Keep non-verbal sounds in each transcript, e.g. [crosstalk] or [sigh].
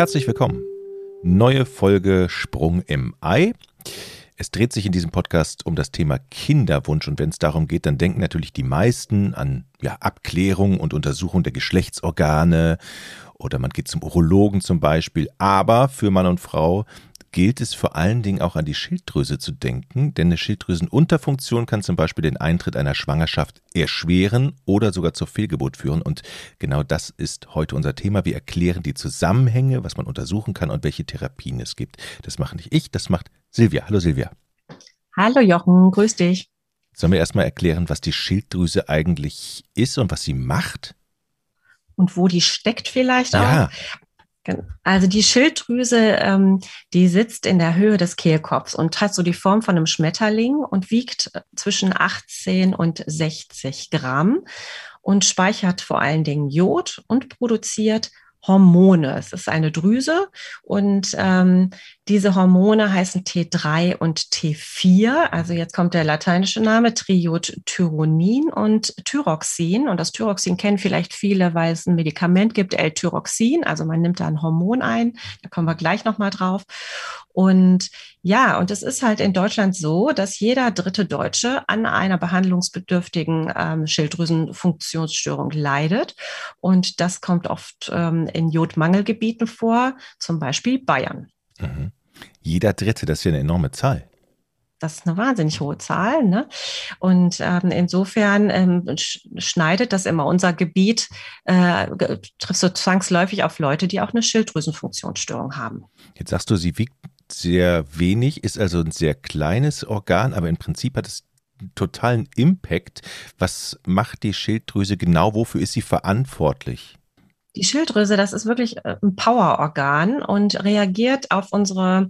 Herzlich willkommen. Neue Folge Sprung im Ei. Es dreht sich in diesem Podcast um das Thema Kinderwunsch und wenn es darum geht, dann denken natürlich die meisten an ja, Abklärung und Untersuchung der Geschlechtsorgane oder man geht zum Urologen zum Beispiel. Aber für Mann und Frau gilt es vor allen Dingen auch an die Schilddrüse zu denken, denn eine Schilddrüsenunterfunktion kann zum Beispiel den Eintritt einer Schwangerschaft erschweren oder sogar zur Fehlgeburt führen. Und genau das ist heute unser Thema. Wir erklären die Zusammenhänge, was man untersuchen kann und welche Therapien es gibt. Das mache nicht ich, das macht Silvia. Hallo Silvia. Hallo Jochen, grüß dich. Sollen wir erstmal erklären, was die Schilddrüse eigentlich ist und was sie macht? Und wo die steckt vielleicht ja. Also die Schilddrüse, ähm, die sitzt in der Höhe des Kehlkopfs und hat so die Form von einem Schmetterling und wiegt zwischen 18 und 60 Gramm und speichert vor allen Dingen Jod und produziert Hormone. Es ist eine Drüse und ähm, diese Hormone heißen T3 und T4. Also jetzt kommt der lateinische Name Triodtyronin und Thyroxin. Und das Thyroxin kennen vielleicht viele, weil es ein Medikament gibt, L-Thyroxin. Also man nimmt da ein Hormon ein. Da kommen wir gleich nochmal drauf. Und ja, und es ist halt in Deutschland so, dass jeder dritte Deutsche an einer behandlungsbedürftigen ähm, Schilddrüsenfunktionsstörung leidet. Und das kommt oft ähm, in Jodmangelgebieten vor, zum Beispiel Bayern. Mhm. Jeder Dritte, das ist ja eine enorme Zahl. Das ist eine wahnsinnig hohe Zahl. Ne? Und ähm, insofern ähm, schneidet das immer unser Gebiet, äh, trifft so zwangsläufig auf Leute, die auch eine Schilddrüsenfunktionsstörung haben. Jetzt sagst du, sie wiegt sehr wenig, ist also ein sehr kleines Organ, aber im Prinzip hat es einen totalen Impact. Was macht die Schilddrüse genau? Wofür ist sie verantwortlich? Die Schilddrüse, das ist wirklich äh, ein Powerorgan und reagiert auf unsere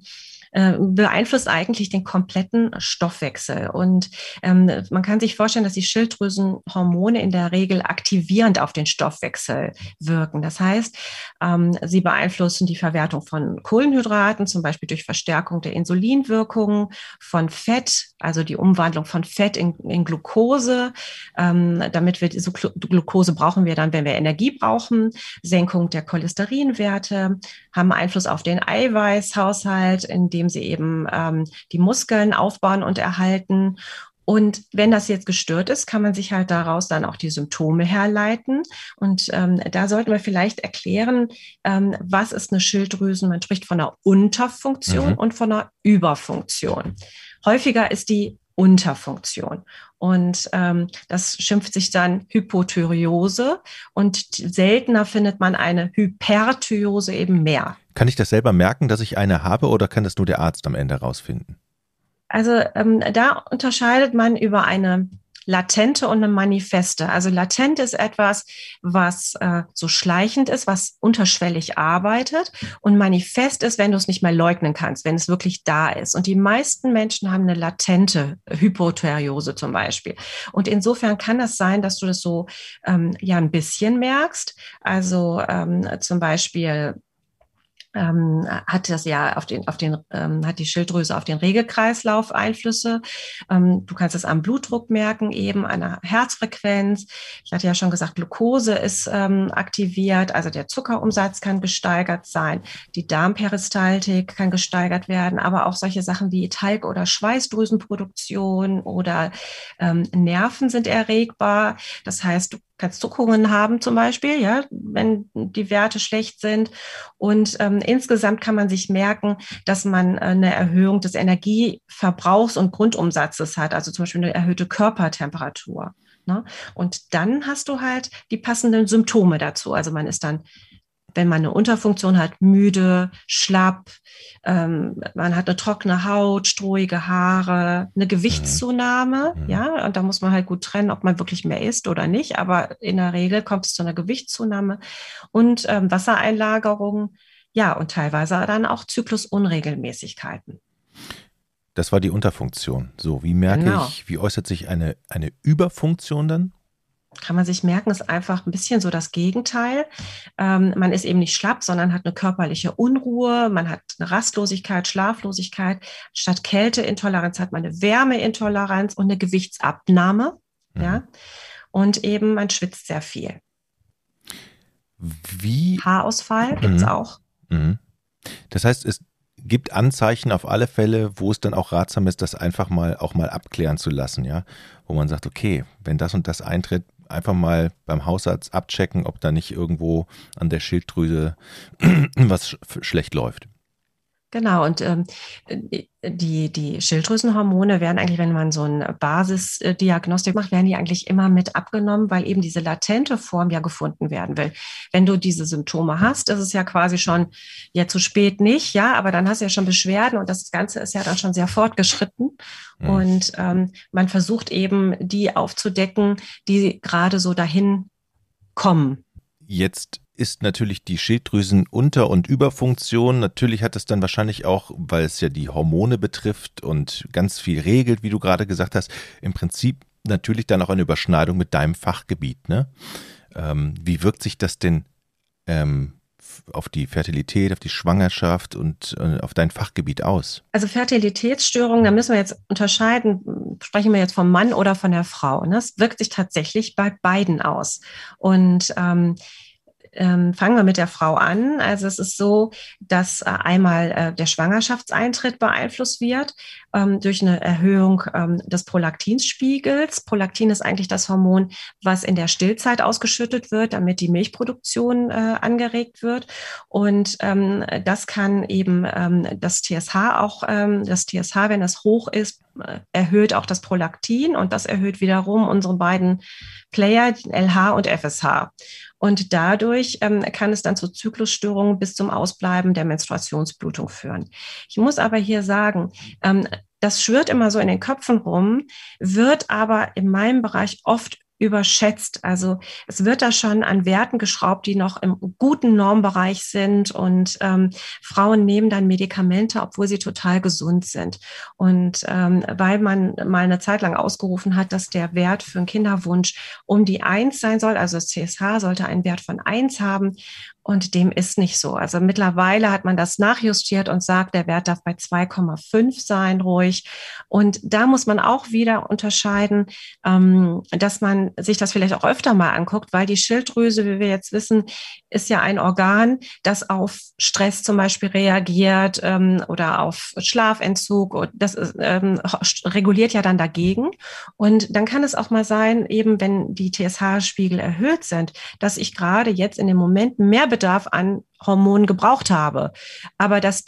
äh, beeinflusst eigentlich den kompletten Stoffwechsel. Und ähm, man kann sich vorstellen, dass die Schilddrüsenhormone in der Regel aktivierend auf den Stoffwechsel wirken. Das heißt, ähm, sie beeinflussen die Verwertung von Kohlenhydraten, zum Beispiel durch Verstärkung der Insulinwirkung, von Fett, also die Umwandlung von Fett in, in Glucose. Ähm, damit wir diese Glucose brauchen wir dann, wenn wir Energie brauchen. Senkung der Cholesterinwerte haben Einfluss auf den Eiweißhaushalt, indem indem sie eben ähm, die Muskeln aufbauen und erhalten. Und wenn das jetzt gestört ist, kann man sich halt daraus dann auch die Symptome herleiten. Und ähm, da sollten wir vielleicht erklären, ähm, was ist eine Schilddrüsen? Man spricht von einer Unterfunktion mhm. und von einer Überfunktion. Häufiger ist die Unterfunktion. Und ähm, das schimpft sich dann Hypothyreose und seltener findet man eine Hyperthyreose eben mehr. Kann ich das selber merken, dass ich eine habe oder kann das nur der Arzt am Ende herausfinden? Also ähm, da unterscheidet man über eine latente und eine manifeste. Also latent ist etwas, was äh, so schleichend ist, was unterschwellig arbeitet. Und manifest ist, wenn du es nicht mehr leugnen kannst, wenn es wirklich da ist. Und die meisten Menschen haben eine latente Hypothyreose zum Beispiel. Und insofern kann es sein, dass du das so ähm, ja ein bisschen merkst. Also ähm, zum Beispiel ähm, hat das ja auf den, auf den, ähm, hat die Schilddrüse auf den Regelkreislauf Einflüsse. Ähm, du kannst es am Blutdruck merken, eben an der Herzfrequenz. Ich hatte ja schon gesagt, Glucose ist ähm, aktiviert, also der Zuckerumsatz kann gesteigert sein, die Darmperistaltik kann gesteigert werden, aber auch solche Sachen wie Talg- oder Schweißdrüsenproduktion oder ähm, Nerven sind erregbar. Das heißt, du kannst Zuckungen haben zum Beispiel, ja, wenn die Werte schlecht sind. Und ähm, insgesamt kann man sich merken, dass man äh, eine Erhöhung des Energieverbrauchs und Grundumsatzes hat, also zum Beispiel eine erhöhte Körpertemperatur. Ne? Und dann hast du halt die passenden Symptome dazu. Also man ist dann wenn man eine Unterfunktion hat, müde, schlapp, ähm, man hat eine trockene Haut, strohige Haare, eine Gewichtszunahme, mhm. ja, und da muss man halt gut trennen, ob man wirklich mehr isst oder nicht, aber in der Regel kommt es zu einer Gewichtszunahme und ähm, Wassereinlagerung, ja, und teilweise dann auch Zyklusunregelmäßigkeiten. Das war die Unterfunktion. So, wie merke genau. ich, wie äußert sich eine, eine Überfunktion dann? Kann man sich merken, ist einfach ein bisschen so das Gegenteil. Ähm, man ist eben nicht schlapp, sondern hat eine körperliche Unruhe, man hat eine Rastlosigkeit, Schlaflosigkeit. Statt Kälteintoleranz hat man eine Wärmeintoleranz und eine Gewichtsabnahme. Mhm. Ja? Und eben man schwitzt sehr viel. Wie? Haarausfall gibt es mhm. auch. Mhm. Das heißt, es gibt Anzeichen auf alle Fälle, wo es dann auch ratsam ist, das einfach mal auch mal abklären zu lassen, ja, wo man sagt, okay, wenn das und das eintritt, einfach mal beim Hausarzt abchecken, ob da nicht irgendwo an der Schilddrüse [clears throat] was schlecht läuft. Genau, und ähm, die, die Schilddrüsenhormone werden eigentlich, wenn man so eine Basisdiagnostik macht, werden die eigentlich immer mit abgenommen, weil eben diese latente Form ja gefunden werden will. Wenn du diese Symptome hast, ist es ja quasi schon ja zu spät nicht, ja, aber dann hast du ja schon Beschwerden und das Ganze ist ja dann schon sehr fortgeschritten. Mhm. Und ähm, man versucht eben, die aufzudecken, die gerade so dahin kommen. Jetzt ist natürlich die Schilddrüsenunter- und Überfunktion. Natürlich hat es dann wahrscheinlich auch, weil es ja die Hormone betrifft und ganz viel regelt, wie du gerade gesagt hast, im Prinzip natürlich dann auch eine Überschneidung mit deinem Fachgebiet. Ne? Ähm, wie wirkt sich das denn ähm, auf die Fertilität, auf die Schwangerschaft und äh, auf dein Fachgebiet aus? Also Fertilitätsstörungen, da müssen wir jetzt unterscheiden, sprechen wir jetzt vom Mann oder von der Frau. Ne? Es wirkt sich tatsächlich bei beiden aus. Und ähm, ähm, fangen wir mit der Frau an. Also es ist so, dass äh, einmal äh, der Schwangerschaftseintritt beeinflusst wird ähm, durch eine Erhöhung ähm, des Prolaktinspiegels. Prolaktin ist eigentlich das Hormon, was in der Stillzeit ausgeschüttet wird, damit die Milchproduktion äh, angeregt wird. Und ähm, das kann eben ähm, das TSH auch, ähm, das TSH, wenn es hoch ist, äh, erhöht auch das Prolaktin und das erhöht wiederum unsere beiden Player, LH und FSH. Und dadurch ähm, kann es dann zu Zyklusstörungen bis zum Ausbleiben der Menstruationsblutung führen. Ich muss aber hier sagen, ähm, das schwirrt immer so in den Köpfen rum, wird aber in meinem Bereich oft überschätzt. Also es wird da schon an Werten geschraubt, die noch im guten Normbereich sind und ähm, Frauen nehmen dann Medikamente, obwohl sie total gesund sind. Und ähm, weil man mal eine Zeit lang ausgerufen hat, dass der Wert für einen Kinderwunsch um die eins sein soll, also das CSH sollte einen Wert von eins haben und dem ist nicht so. Also mittlerweile hat man das nachjustiert und sagt, der Wert darf bei 2,5 sein, ruhig. Und da muss man auch wieder unterscheiden, ähm, dass man sich das vielleicht auch öfter mal anguckt, weil die Schilddrüse, wie wir jetzt wissen, ist ja ein Organ, das auf Stress zum Beispiel reagiert ähm, oder auf Schlafentzug. Das ist, ähm, reguliert ja dann dagegen. Und dann kann es auch mal sein, eben wenn die TSH-Spiegel erhöht sind, dass ich gerade jetzt in dem Moment mehr Bedarf an Hormonen gebraucht habe. Aber dass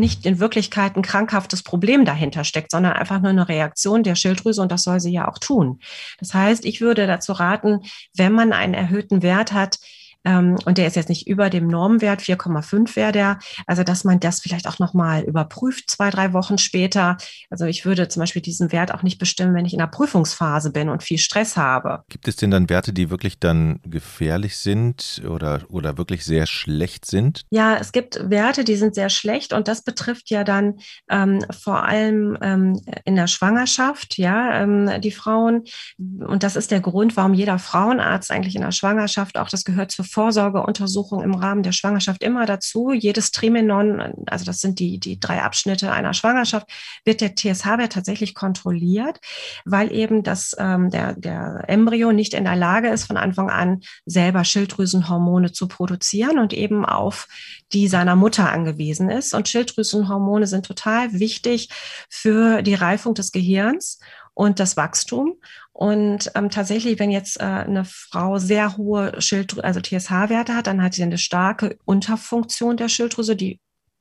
nicht in Wirklichkeit ein krankhaftes Problem dahinter steckt, sondern einfach nur eine Reaktion der Schilddrüse und das soll sie ja auch tun. Das heißt, ich würde dazu raten, wenn man einen erhöhten Wert hat, ähm, und der ist jetzt nicht über dem Normwert, 4,5 wäre der. Also, dass man das vielleicht auch nochmal überprüft, zwei, drei Wochen später. Also, ich würde zum Beispiel diesen Wert auch nicht bestimmen, wenn ich in der Prüfungsphase bin und viel Stress habe. Gibt es denn dann Werte, die wirklich dann gefährlich sind oder, oder wirklich sehr schlecht sind? Ja, es gibt Werte, die sind sehr schlecht und das betrifft ja dann ähm, vor allem ähm, in der Schwangerschaft, ja, ähm, die Frauen. Und das ist der Grund, warum jeder Frauenarzt eigentlich in der Schwangerschaft auch das gehört zur Vorsorgeuntersuchung im Rahmen der Schwangerschaft immer dazu. Jedes Trimenon, also das sind die, die drei Abschnitte einer Schwangerschaft, wird der TSH-Wert tatsächlich kontrolliert, weil eben das, ähm, der, der Embryo nicht in der Lage ist, von Anfang an selber Schilddrüsenhormone zu produzieren und eben auf die seiner Mutter angewiesen ist. Und Schilddrüsenhormone sind total wichtig für die Reifung des Gehirns und das Wachstum. Und ähm, tatsächlich, wenn jetzt äh, eine Frau sehr hohe Schilddrüse, also TSH-Werte hat, dann hat sie eine starke Unterfunktion der Schilddrüse, die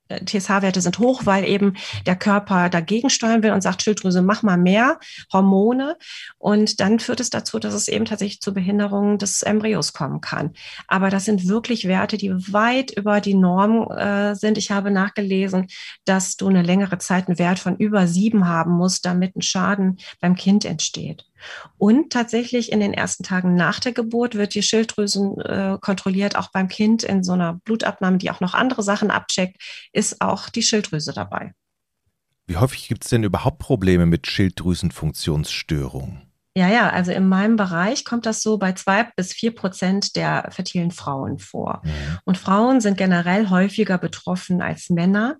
TSH-Werte sind hoch, weil eben der Körper dagegen steuern will und sagt, Schilddrüse, mach mal mehr Hormone. Und dann führt es dazu, dass es eben tatsächlich zu Behinderungen des Embryos kommen kann. Aber das sind wirklich Werte, die weit über die Norm äh, sind. Ich habe nachgelesen, dass du eine längere Zeit einen Wert von über sieben haben musst, damit ein Schaden beim Kind entsteht. Und tatsächlich in den ersten Tagen nach der Geburt wird die Schilddrüsen äh, kontrolliert, auch beim Kind in so einer Blutabnahme, die auch noch andere Sachen abcheckt, ist auch die Schilddrüse dabei. Wie häufig gibt es denn überhaupt Probleme mit Schilddrüsenfunktionsstörungen? Ja, ja, also in meinem Bereich kommt das so bei zwei bis vier Prozent der fertilen Frauen vor. Mhm. Und Frauen sind generell häufiger betroffen als Männer.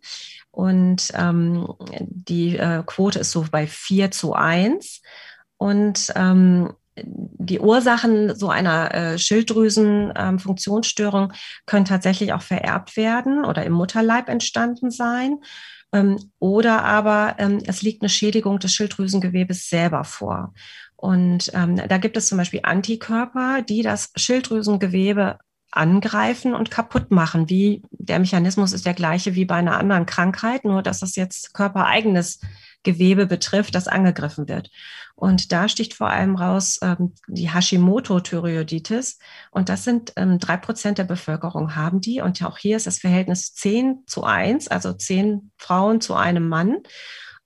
Und ähm, die äh, Quote ist so bei vier zu eins. Und ähm, die Ursachen so einer äh, Schilddrüsenfunktionsstörung ähm, können tatsächlich auch vererbt werden oder im Mutterleib entstanden sein. Ähm, oder aber ähm, es liegt eine Schädigung des Schilddrüsengewebes selber vor. Und ähm, da gibt es zum Beispiel Antikörper, die das Schilddrüsengewebe angreifen und kaputt machen. Wie der Mechanismus ist der gleiche wie bei einer anderen Krankheit, nur dass das jetzt körpereigenes Gewebe betrifft, das angegriffen wird. Und da sticht vor allem raus ähm, die Hashimoto-Thyreoiditis. Und das sind ähm, drei Prozent der Bevölkerung haben die. Und auch hier ist das Verhältnis zehn zu eins, also zehn Frauen zu einem Mann.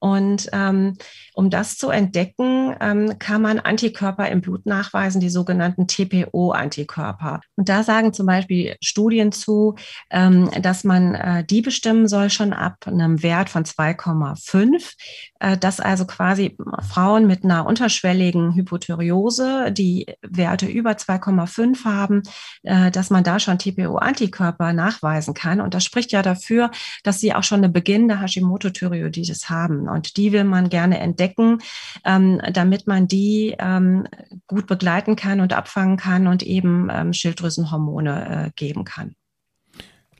Und ähm, um das zu entdecken, ähm, kann man Antikörper im Blut nachweisen, die sogenannten TPO-Antikörper. Und da sagen zum Beispiel Studien zu, ähm, dass man äh, die bestimmen soll schon ab einem Wert von 2,5, äh, dass also quasi Frauen mit einer unterschwelligen Hypothyreose, die Werte über 2,5 haben, äh, dass man da schon TPO-Antikörper nachweisen kann. Und das spricht ja dafür, dass sie auch schon eine beginnende Hashimoto-Thyreoiditis haben. Und die will man gerne entdecken, ähm, damit man die ähm, gut begleiten kann und abfangen kann und eben ähm, Schilddrüsenhormone äh, geben kann.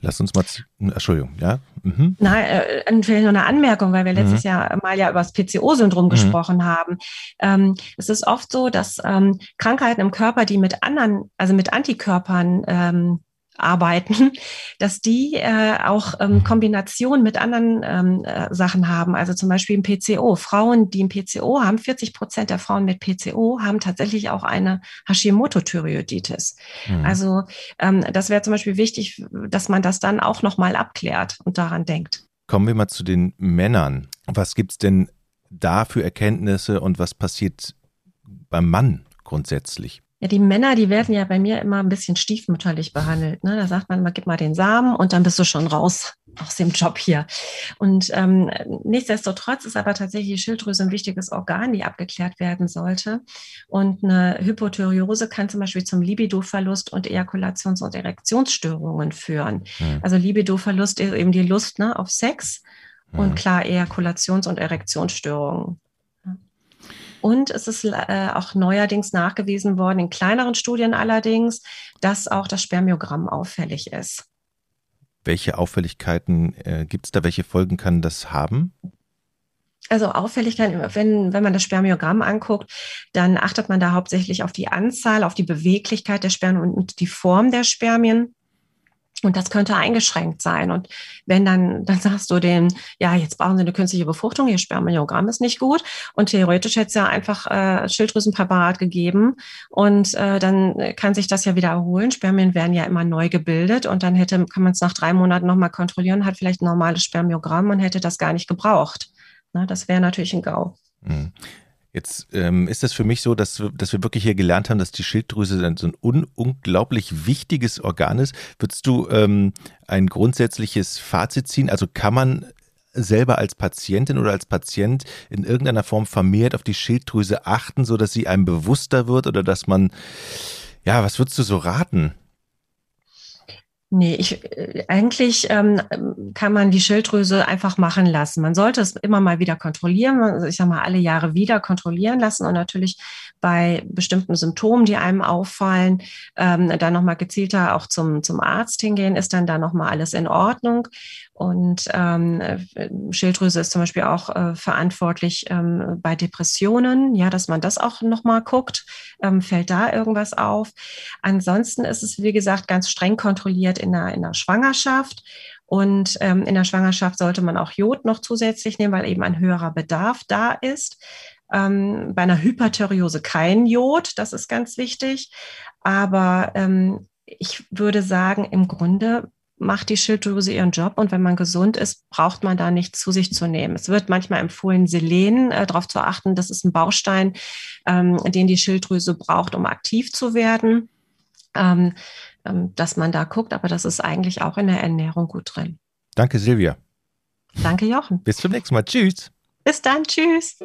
Lass uns mal, Entschuldigung, ja? Mhm. Nein, äh, vielleicht nur eine Anmerkung, weil wir mhm. letztes Jahr mal ja über das PCO-Syndrom mhm. gesprochen haben. Ähm, es ist oft so, dass ähm, Krankheiten im Körper, die mit anderen, also mit Antikörpern ähm, arbeiten, [laughs] dass die äh, auch ähm, mhm. Kombination mit anderen ähm, äh, Sachen haben. Also zum Beispiel im PCO. Frauen, die ein PCO haben, 40 Prozent der Frauen mit PCO haben tatsächlich auch eine Hashimoto-Thyreoiditis. Mhm. Also ähm, das wäre zum Beispiel wichtig, dass man das dann auch nochmal abklärt und daran denkt. Kommen wir mal zu den Männern. Was gibt es denn da für Erkenntnisse und was passiert beim Mann grundsätzlich? Ja, die Männer, die werden ja bei mir immer ein bisschen stiefmütterlich behandelt. Ne? Da sagt man, man gib mal den Samen und dann bist du schon raus aus dem Job hier. Und ähm, nichtsdestotrotz ist aber tatsächlich die Schilddrüse ein wichtiges Organ, die abgeklärt werden sollte. Und eine Hypothyreose kann zum Beispiel zum Libidoverlust und Ejakulations- und Erektionsstörungen führen. Mhm. Also Libidoverlust ist eben die Lust ne, auf Sex mhm. und klar Ejakulations- und Erektionsstörungen. Und es ist äh, auch neuerdings nachgewiesen worden, in kleineren Studien allerdings, dass auch das Spermiogramm auffällig ist. Welche Auffälligkeiten äh, gibt es da? Welche Folgen kann das haben? Also Auffälligkeiten, wenn, wenn man das Spermiogramm anguckt, dann achtet man da hauptsächlich auf die Anzahl, auf die Beweglichkeit der Spermien und die Form der Spermien. Und das könnte eingeschränkt sein. Und wenn dann, dann sagst du denen, ja, jetzt brauchen sie eine künstliche Befruchtung, ihr Spermiogramm ist nicht gut. Und theoretisch hätte es ja einfach äh, Schilddrüsenpräparat gegeben. Und äh, dann kann sich das ja wieder erholen. Spermien werden ja immer neu gebildet. Und dann hätte, kann man es nach drei Monaten nochmal kontrollieren, hat vielleicht ein normales Spermiogramm und hätte das gar nicht gebraucht. Na, das wäre natürlich ein GAU. Jetzt ähm, ist es für mich so, dass, dass wir wirklich hier gelernt haben, dass die Schilddrüse so ein un unglaublich wichtiges Organ ist. Würdest du ähm, ein grundsätzliches Fazit ziehen? Also kann man selber als Patientin oder als Patient in irgendeiner Form vermehrt auf die Schilddrüse achten, sodass sie einem bewusster wird oder dass man, ja, was würdest du so raten? Nee, ich, äh, eigentlich ähm, kann man die Schilddrüse einfach machen lassen. Man sollte es immer mal wieder kontrollieren, ich sag mal alle Jahre wieder kontrollieren lassen und natürlich bei bestimmten Symptomen, die einem auffallen, ähm, dann nochmal gezielter auch zum, zum Arzt hingehen, ist dann da nochmal alles in Ordnung. Und ähm, Schilddrüse ist zum Beispiel auch äh, verantwortlich ähm, bei Depressionen, ja, dass man das auch nochmal guckt, ähm, fällt da irgendwas auf. Ansonsten ist es, wie gesagt, ganz streng kontrolliert in der, in der Schwangerschaft. Und ähm, in der Schwangerschaft sollte man auch Jod noch zusätzlich nehmen, weil eben ein höherer Bedarf da ist. Ähm, bei einer Hyperthyreose kein Jod, das ist ganz wichtig. Aber ähm, ich würde sagen, im Grunde macht die Schilddrüse ihren Job und wenn man gesund ist, braucht man da nichts zu sich zu nehmen. Es wird manchmal empfohlen, Selen äh, darauf zu achten, das ist ein Baustein, ähm, den die Schilddrüse braucht, um aktiv zu werden, ähm, ähm, dass man da guckt, aber das ist eigentlich auch in der Ernährung gut drin. Danke, Silvia. Danke, Jochen. Bis zum nächsten Mal. Tschüss. Bis dann. Tschüss.